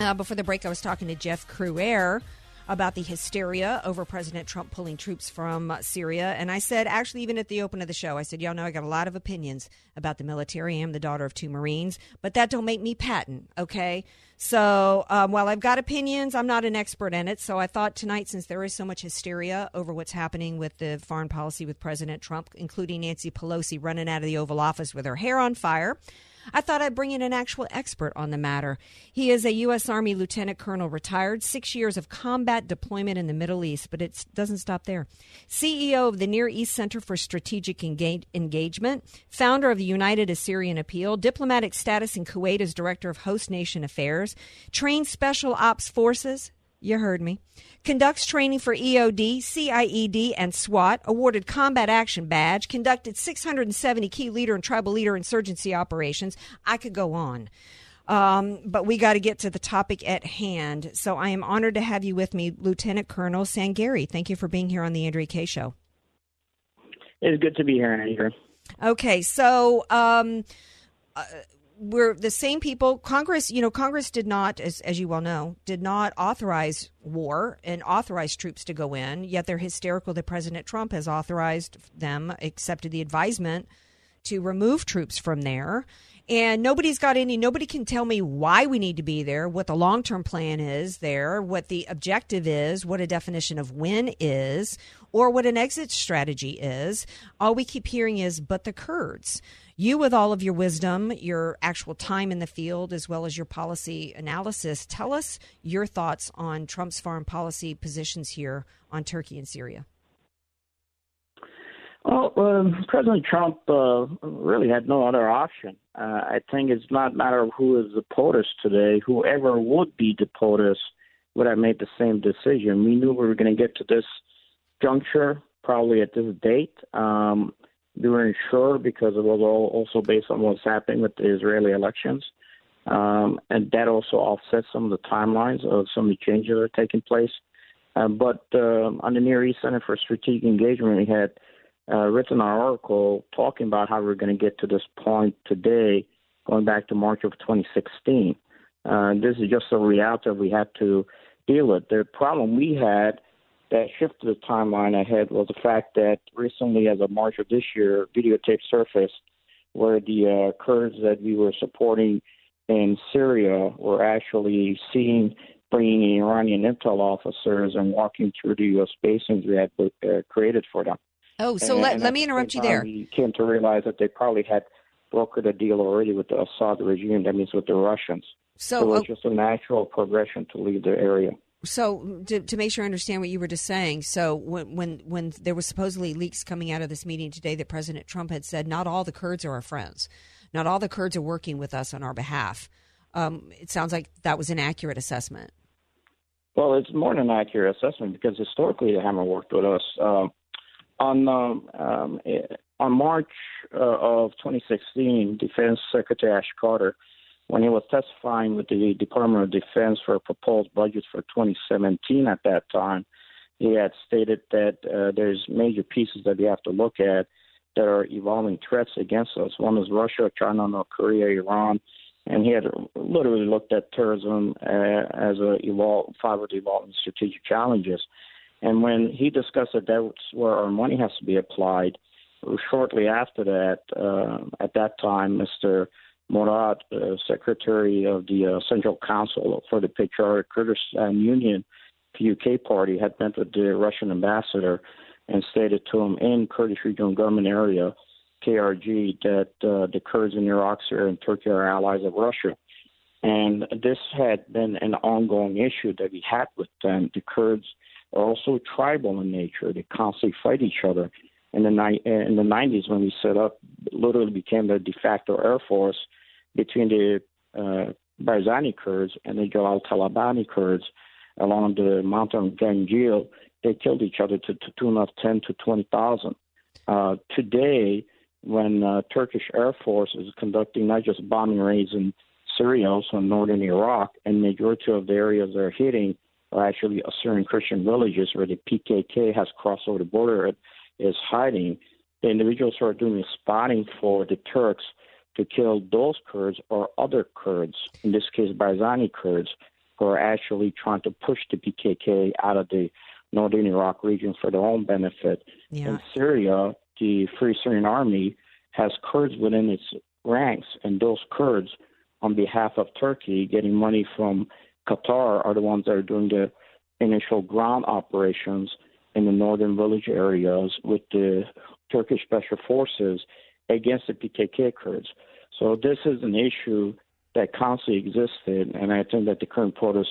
uh, before the break, I was talking to Jeff Crouere about the hysteria over President Trump pulling troops from Syria. And I said, actually, even at the open of the show, I said, y'all know I got a lot of opinions about the military. I am the daughter of two Marines, but that don't make me Patton, okay? So um, while I've got opinions, I'm not an expert in it. So I thought tonight, since there is so much hysteria over what's happening with the foreign policy with President Trump, including Nancy Pelosi running out of the Oval Office with her hair on fire, I thought I'd bring in an actual expert on the matter. He is a U.S. Army Lieutenant Colonel, retired, six years of combat deployment in the Middle East, but it doesn't stop there. CEO of the Near East Center for Strategic Engage- Engagement, founder of the United Assyrian Appeal, diplomatic status in Kuwait as Director of Host Nation Affairs, trained Special Ops Forces, you heard me. Conducts training for EOD, CIED, and SWAT. Awarded Combat Action Badge. Conducted 670 key leader and tribal leader insurgency operations. I could go on. Um, but we got to get to the topic at hand. So I am honored to have you with me, Lieutenant Colonel Sangari. Thank you for being here on the Andrea Kaye Show. It's good to be here, Andrea. Okay, so um, uh, we're the same people. Congress, you know, Congress did not, as as you well know, did not authorize war and authorize troops to go in. Yet they're hysterical that President Trump has authorized them, accepted the advisement to remove troops from there. And nobody's got any, nobody can tell me why we need to be there, what the long term plan is there, what the objective is, what a definition of win is, or what an exit strategy is. All we keep hearing is, but the Kurds you, with all of your wisdom, your actual time in the field, as well as your policy analysis, tell us your thoughts on Trump's foreign policy positions here on Turkey and Syria. Well, uh, President Trump uh, really had no other option. Uh, I think it's not a matter of who is the POTUS today. Whoever would be the POTUS would have made the same decision. We knew we were going to get to this juncture probably at this date. Um, weren't sure because it was all also based on what's happening with the Israeli elections. Um, and that also offsets some of the timelines of some of the changes that are taking place. Uh, but um, on the Near East Center for Strategic Engagement, we had uh, written our article talking about how we're going to get to this point today, going back to March of 2016. Uh, this is just a reality we had to deal with. The problem we had that shifted the timeline ahead was the fact that recently, as of March of this year, videotape surfaced where the uh, Kurds that we were supporting in Syria were actually seen bringing in Iranian intel officers and walking through the U.S. basins we had uh, created for them. Oh, so and, let, and let me interrupt you there. We came to realize that they probably had brokered a deal already with the Assad regime, that means with the Russians. So, so it was just a natural progression to leave the area. So to, to make sure I understand what you were just saying, so when when when there was supposedly leaks coming out of this meeting today that President Trump had said not all the Kurds are our friends, not all the Kurds are working with us on our behalf. Um, it sounds like that was an accurate assessment. Well, it's more than an accurate assessment because historically they haven't worked with us. Um, on um, um, on March uh, of 2016, Defense Secretary Ash Carter when he was testifying with the Department of Defense for a proposed budget for 2017 at that time, he had stated that uh, there's major pieces that we have to look at that are evolving threats against us. One is Russia, China, North Korea, Iran, and he had literally looked at terrorism uh, as a evol- five of the evolving strategic challenges. And when he discussed that that's where our money has to be applied, shortly after that, uh, at that time, Mr. Murad, uh, Secretary of the uh, Central Council for the Patriotic Kurdistan Union, PUK party, had met with the Russian ambassador and stated to him in Kurdish Regional Government Area, KRG, that uh, the Kurds in Iraq, Syria, and Turkey are allies of Russia. And this had been an ongoing issue that we had with them. The Kurds are also tribal in nature. They constantly fight each other. In the ni- in the 90s, when we set up, literally became the de facto air force between the uh, Barzani Kurds and the Jalal Talabani Kurds along the mountain Ganjil. They killed each other to, to tune of 10 to 20,000. Uh, today, when uh, Turkish Air Force is conducting not just bombing raids in Syria, also in northern Iraq, and majority of the areas they're hitting are actually Assyrian Christian villages where the PKK has crossed over the border is hiding. The individuals who are doing the spotting for the Turks to kill those Kurds or other Kurds, in this case Barzani Kurds, who are actually trying to push the PKK out of the northern Iraq region for their own benefit. Yeah. In Syria, the Free Syrian Army has Kurds within its ranks, and those Kurds, on behalf of Turkey, getting money from Qatar, are the ones that are doing the initial ground operations in the northern village areas with the Turkish Special Forces against the PKK Kurds. So this is an issue that constantly existed, and I think that the current POTUS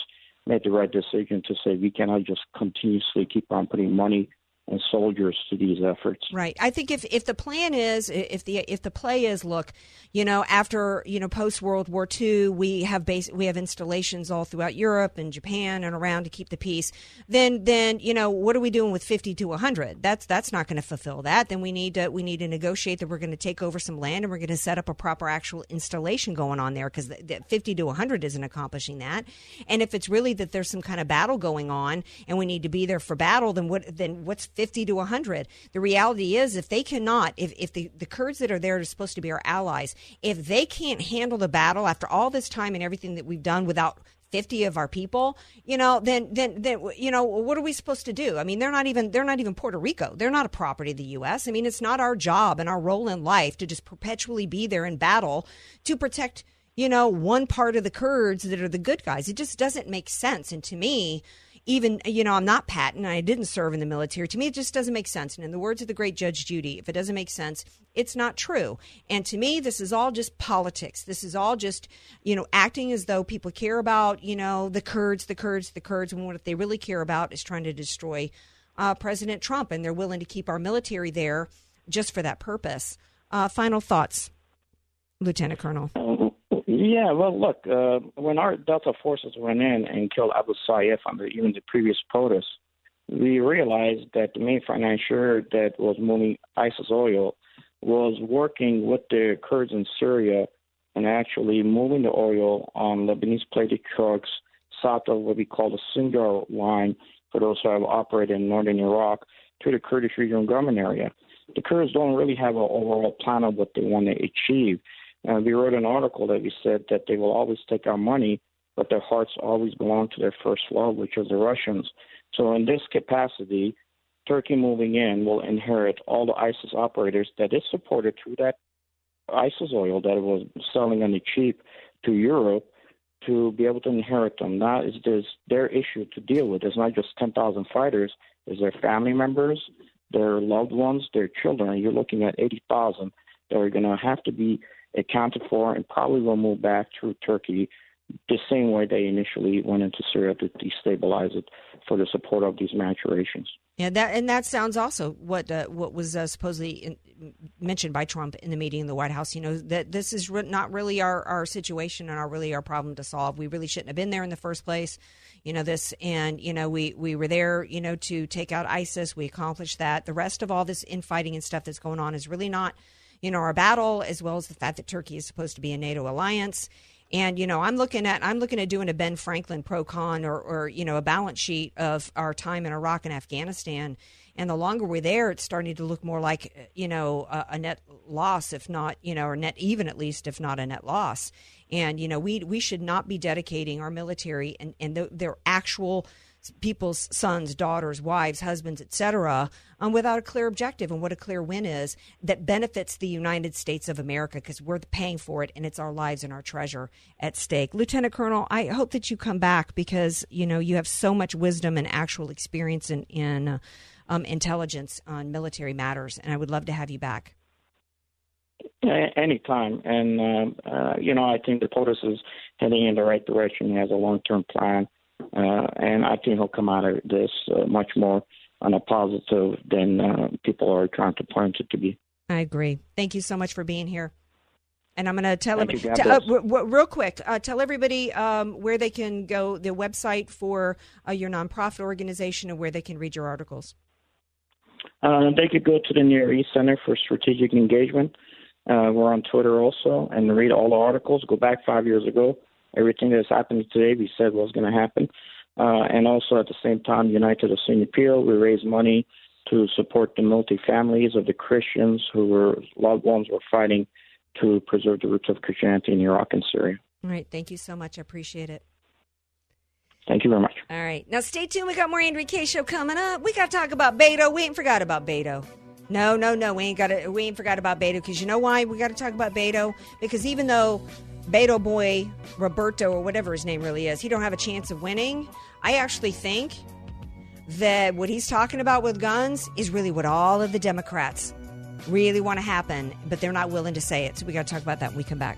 made the right decision to say we cannot just continuously keep on putting money and soldiers to these efforts. Right. I think if, if the plan is if the if the play is look, you know, after you know post World War II, we have base we have installations all throughout Europe and Japan and around to keep the peace. Then then you know what are we doing with fifty to hundred? That's that's not going to fulfill that. Then we need to we need to negotiate that we're going to take over some land and we're going to set up a proper actual installation going on there because the, the fifty to hundred isn't accomplishing that. And if it's really that there's some kind of battle going on and we need to be there for battle, then what then what's 50 to 100. The reality is, if they cannot, if, if the, the Kurds that are there are supposed to be our allies, if they can't handle the battle after all this time and everything that we've done without 50 of our people, you know, then, then, then, you know, what are we supposed to do? I mean, they're not even, they're not even Puerto Rico. They're not a property of the U.S. I mean, it's not our job and our role in life to just perpetually be there in battle to protect, you know, one part of the Kurds that are the good guys. It just doesn't make sense. And to me, even you know i'm not patton i didn't serve in the military. To me it just doesn't make sense. And in the words of the great judge judy if it doesn't make sense it's not true. And to me this is all just politics. This is all just you know acting as though people care about you know the kurds the kurds the kurds and what they really care about is trying to destroy uh, president trump and they're willing to keep our military there just for that purpose. Uh, final thoughts lieutenant colonel yeah, well, look, uh, when our Delta forces went in and killed Abu Sayyaf under even the previous POTUS, we realized that the main financier that was moving ISIS oil was working with the Kurds in Syria and actually moving the oil on Lebanese plated trucks south of what we call the Sinjar line for those who have operated in northern Iraq to the Kurdish regional government area. The Kurds don't really have an overall plan of what they want to achieve. Uh, we wrote an article that we said that they will always take our money, but their hearts always belong to their first love, which is the Russians. So, in this capacity, Turkey moving in will inherit all the ISIS operators that is supported through that ISIS oil that it was selling on the cheap to Europe to be able to inherit them. Now is this their issue to deal with. It's not just 10,000 fighters, it's their family members, their loved ones, their children. You're looking at 80,000 that are going to have to be accounted for and probably will move back through Turkey the same way they initially went into Syria to destabilize it for the support of these maturations. Yeah, that and that sounds also what uh, what was uh, supposedly in, mentioned by Trump in the meeting in the White House. You know that this is re- not really our, our situation and our really our problem to solve. We really shouldn't have been there in the first place. You know this, and you know we we were there. You know to take out ISIS. We accomplished that. The rest of all this infighting and stuff that's going on is really not you know, our battle, as well as the fact that Turkey is supposed to be a NATO alliance. And you know, I'm looking at I'm looking at doing a Ben Franklin pro con or, or you know a balance sheet of our time in Iraq and Afghanistan. And the longer we're there, it's starting to look more like you know a, a net loss, if not you know, or net even at least, if not a net loss. And you know, we we should not be dedicating our military and and the, their actual people's sons, daughters, wives, husbands, etc., um, without a clear objective and what a clear win is that benefits the United States of America because we're paying for it and it's our lives and our treasure at stake. Lieutenant Colonel, I hope that you come back because you know you have so much wisdom and actual experience in in uh, um, intelligence on military matters, and I would love to have you back. Anytime, and uh, uh, you know, I think the POTUS is heading in the right direction. He has a long-term plan uh, and I think he'll come out of this uh, much more on a positive than uh, people are trying to point it to be. I agree. Thank you so much for being here. And I'm going to tell Thank you. Uh, r- r- real quick, uh, tell everybody um, where they can go, the website for uh, your nonprofit organization, and where they can read your articles. Uh, they could go to the Near East Center for Strategic Engagement. Uh, we're on Twitter also, and read all the articles. Go back five years ago. Everything that's happening today, we said was going to happen. Uh, and also at the same time, United Assyrian Appeal, we raised money to support the multi families of the Christians who were loved ones were fighting to preserve the roots of Christianity in Iraq and Syria. All right. Thank you so much. I appreciate it. Thank you very much. All right. Now stay tuned. We got more Andrea Kaye show coming up. We got to talk about Beto. We ain't forgot about Beto. No, no, no. We ain't got to. We ain't forgot about Beto because you know why we got to talk about Beto because even though Beto boy Roberto or whatever his name really is, he don't have a chance of winning. I actually think that what he's talking about with guns is really what all of the Democrats really want to happen, but they're not willing to say it. So we got to talk about that when we come back.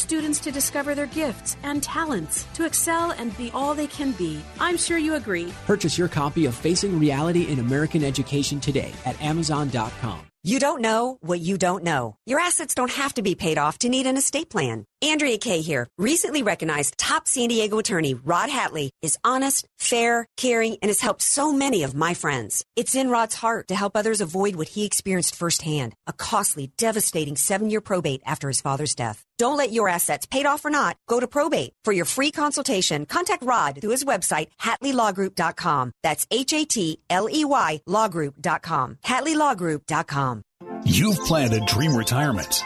students to discover their gifts and talents, to excel and be all they can be. I'm sure you agree. Purchase your copy of Facing Reality in American Education today at Amazon.com. You don't know what you don't know. Your assets don't have to be paid off to need an estate plan. Andrea Kaye here. Recently recognized top San Diego attorney Rod Hatley is honest, fair, caring, and has helped so many of my friends. It's in Rod's heart to help others avoid what he experienced firsthand, a costly, devastating seven-year probate after his father's death. Don't let your assets, paid off or not, go to probate. For your free consultation, contact Rod through his website, HatleyLawGroup.com. That's H-A-T-L-E-Y lawgroup.com. HatleyLawGroup.com. You've planned a dream retirement.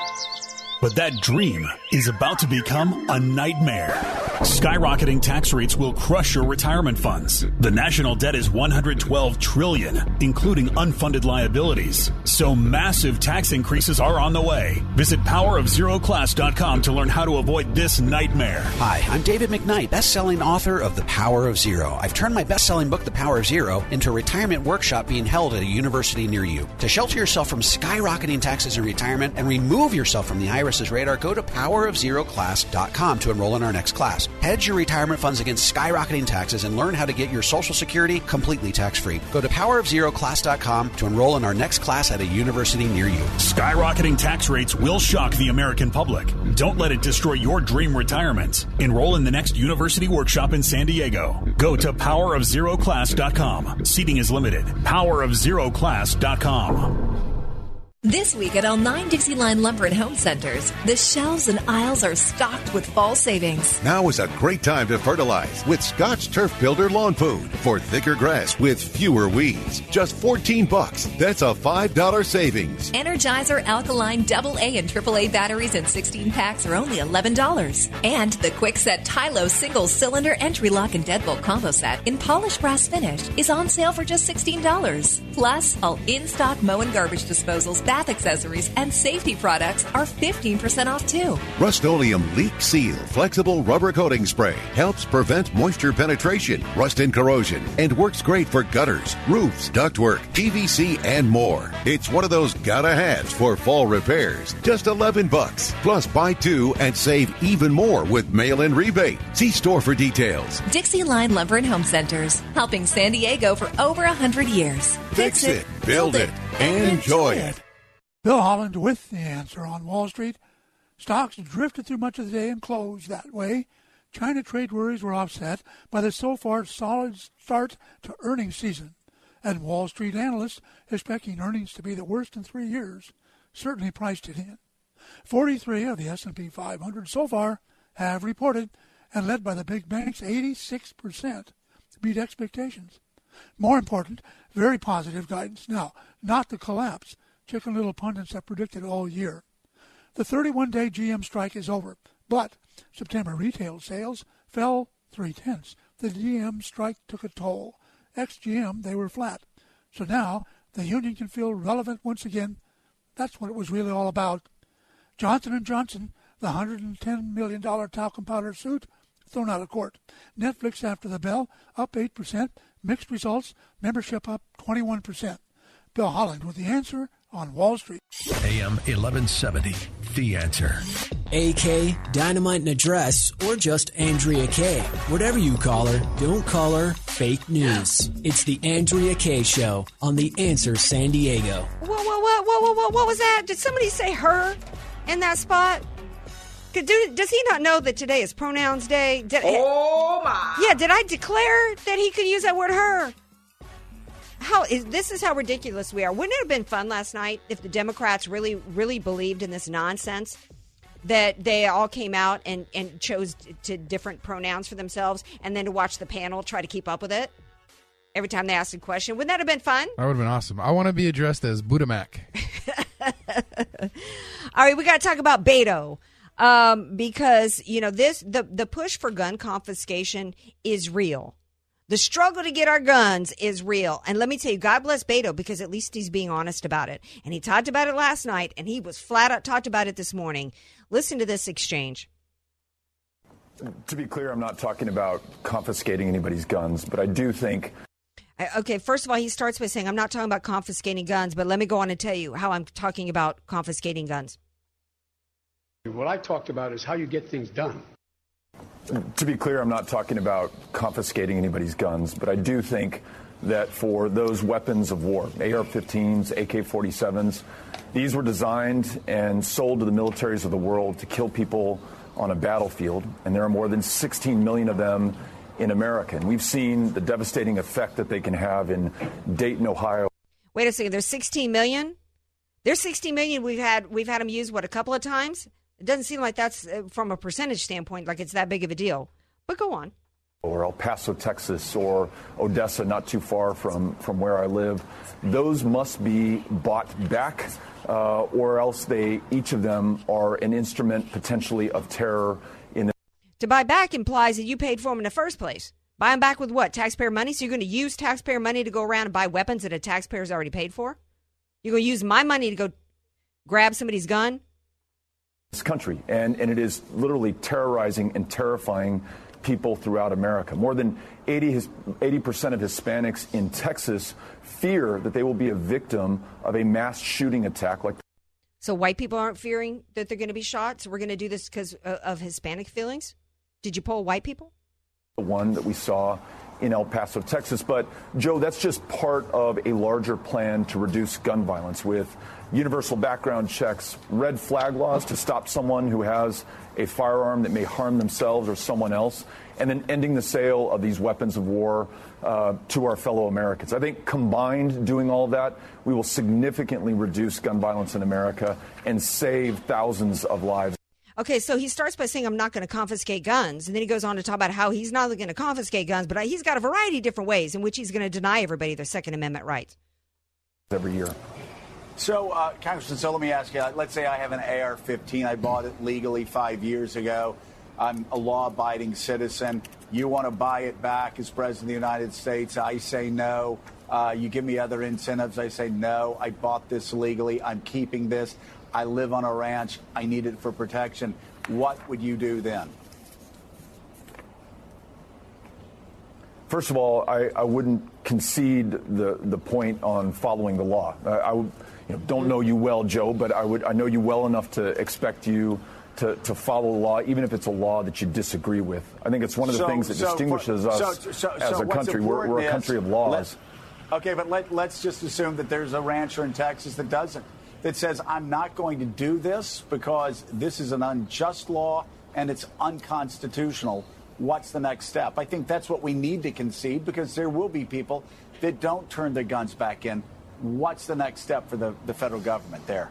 But that dream is about to become a nightmare. Skyrocketing tax rates will crush your retirement funds. The national debt is 112 trillion, including unfunded liabilities. So massive tax increases are on the way. Visit powerofzeroclass.com to learn how to avoid this nightmare. Hi, I'm David McKnight, best-selling author of The Power of Zero. I've turned my best-selling book, The Power of Zero, into a retirement workshop being held at a university near you. To shelter yourself from skyrocketing taxes in retirement and remove yourself from the IRS's radar, go to powerofzeroclass.com to enroll in our next class. Hedge your retirement funds against skyrocketing taxes and learn how to get your Social Security completely tax-free. Go to powerofzeroclass.com to enroll in our next class at a university near you. Skyrocketing tax rates will shock the American public. Don't let it destroy your dream retirement. Enroll in the next university workshop in San Diego. Go to powerofzeroclass.com. Seating is limited. Powerofzeroclass.com. This week at L9 Dixie Line Lumber and Home Centers, the shelves and aisles are stocked with fall savings. Now is a great time to fertilize with Scotts Turf Builder Lawn Food for thicker grass with fewer weeds. Just 14 bucks. That's a $5 savings. Energizer Alkaline AA and AAA batteries in 16 packs are only $11. And the Kwikset Tylo single cylinder entry lock and deadbolt combo set in polished brass finish is on sale for just $16. Plus, all in stock mow and garbage disposals, bath accessories, and safety products are 15% off too. Rust-Oleum Leak Seal Flexible Rubber Coating Spray helps prevent moisture penetration, rust and corrosion, and works great for gutters, roofs, ductwork, PVC, and more. It's one of those gotta-haves for fall repairs. Just 11 bucks. Plus buy two and save even more with mail-in rebate. See store for details. Dixie Line Lumber and Home Centers, helping San Diego for over 100 years. Fix it, build it, and enjoy it. Bill Holland with the answer on Wall Street. Stocks drifted through much of the day and closed that way. China trade worries were offset by the so far solid start to earnings season, and Wall Street analysts expecting earnings to be the worst in three years certainly priced it in. 43 of the S&P 500 so far have reported, and led by the big banks, 86% beat expectations. More important, very positive guidance. Now, not the collapse Chicken Little pundits have predicted all year. The 31 day GM strike is over, but September retail sales fell three tenths. The GM strike took a toll. Ex GM, they were flat. So now the union can feel relevant once again. That's what it was really all about. Johnson & Johnson, the $110 million talcum powder suit, thrown out of court. Netflix after the bell, up 8%. Mixed results, membership up 21%. Bill Holland with the answer on Wall Street. AM 1170, The Answer. AK, Dynamite and Address, or just Andrea Kaye. Whatever you call her, don't call her fake news. It's the Andrea Kaye Show on The Answer San Diego. Whoa, whoa, whoa, whoa, whoa, whoa, what was that? Did somebody say her in that spot? Do- Does he not know that today is pronouns day? Did, Oh, my. Yeah, did I declare that he could use that word her? How is this is how ridiculous we are. Wouldn't it have been fun last night if the Democrats really, really believed in this nonsense? That they all came out and, and chose to different pronouns for themselves, and then to watch the panel try to keep up with it every time they asked a question. Wouldn't that have been fun? That would have been awesome. I want to be addressed as Budamac. [laughs] All right, we got to talk about Beto um, because you know this the the push for gun confiscation is real. The struggle to get our guns is real, and let me tell you, God bless Beto because at least he's being honest about it. And he talked about it last night, and he was flat out talked about it this morning. Listen to this exchange. To be clear, I'm not talking about confiscating anybody's guns, but I do think Okay, first of all, he starts by saying, I'm not talking about confiscating guns, but let me go on and tell you how I'm talking about confiscating guns. What I talked about is how you get things done. To be clear, I'm not talking about confiscating anybody's guns, but I do think that for those weapons of war, AR-15s, AK-47s, these were designed and sold to the militaries of the world to kill people on a battlefield, and there are more than 16 million of them in America. And we've seen the devastating effect that they can have in Dayton, Ohio. Wait a second, there's 16 million? There's 16 million we've had we've had them used what a couple of times? It doesn't seem like that's uh, from a percentage standpoint like it's that big of a deal. But go on. or El Paso, Texas, or Odessa, not too far from, from where I live, those must be bought back, uh, or else they each of them are an instrument potentially of terror in the To buy back implies that you paid for them in the first place. Buy them back with what? Taxpayer money? So you're going to use taxpayer money to go around and buy weapons that a taxpayer's already paid for? You're going to use my money to go grab somebody's gun? This country, and, and it is literally terrorizing and terrifying people throughout America. More than 80 his, 80% of Hispanics in Texas fear that they will be a victim of a mass shooting attack like So white people aren't fearing that they're going to be shot? So we're going to do this because uh, of Hispanic feelings? Did you poll white people? the one that we saw in El Paso, Texas. But, Joe, that's just part of a larger plan to reduce gun violence with universal background checks, red flag laws to stop someone who has a firearm that may harm themselves or someone else, and then ending the sale of these weapons of war uh, to our fellow Americans. I think combined doing all that, we will significantly reduce gun violence in America and save thousands of lives. Okay, so he starts by saying, I'm not going to confiscate guns. And then he goes on to talk about how he's not going to confiscate guns, but he's got a variety of different ways in which he's going to deny everybody their Second Amendment rights. Every year. So, uh, Congressman, so let me ask you. Let's say I have an AR-15. I bought it legally five years ago. I'm a law abiding citizen. You want to buy it back as President of the United States. I say no. Uh, you give me other incentives. I say no. I bought this legally. I'm keeping this. I live on a ranch. I need it for protection. What would you do then? First of all, I, I wouldn't concede the, the point on following the law. I, I you know, don't know you well, Joe, but I would I know you well enough to expect you to, to follow the law, even if it's a law that you disagree with. I think it's one of the So- things that so distinguishes for- us so- as a country. We're, we're a country of laws. okay, but let, let's just assume that there's a rancher in Texas that doesn't, that says, I'm not going to do this because this is an unjust law and it's unconstitutional. What's the next step? I think that's what we need to concede because there will be people that don't turn their guns back in. What's the next step for the, the federal government there?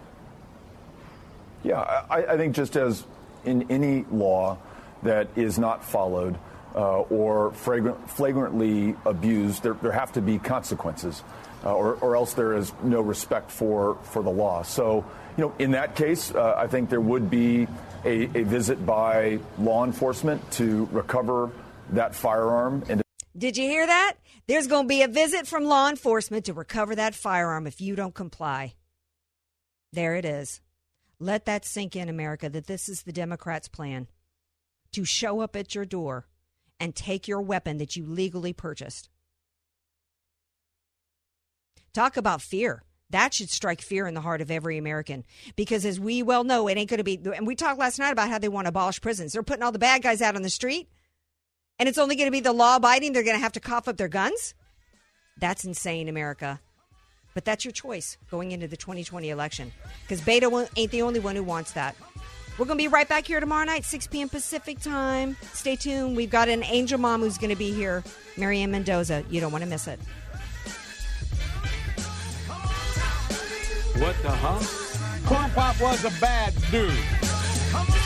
Yeah, I, I think just as in any law that is not followed uh, or flagrant, flagrantly abused, there, there have to be consequences, uh, or, or else there is no respect for, for the law. So, you know, in that case, uh, I think there would be a, a visit by law enforcement to recover that firearm and. Did you hear that? There's going to be a visit from law enforcement to recover that firearm if you don't comply. There it is. Let that sink in, America, that this is the Democrats' plan to show up at your door and take your weapon that you legally purchased. Talk about fear. That should strike fear in the heart of every American. Because as we well know, it ain't going to be. And we talked last night about how they want to abolish prisons. They're putting all the bad guys out on the street, and it's only going to be the law abiding. They're going to have to cough up their guns. That's insane, America. But that's your choice going into the 2020 election. Because Beto won't- ain't the only one who wants that. We're going to be right back here tomorrow night, 6 p.m. Pacific time. Stay tuned. We've got an angel mom who's going to be here, Mary Ann Mendoza. You don't want to miss it. What the huh? Corn Pop was a bad dude.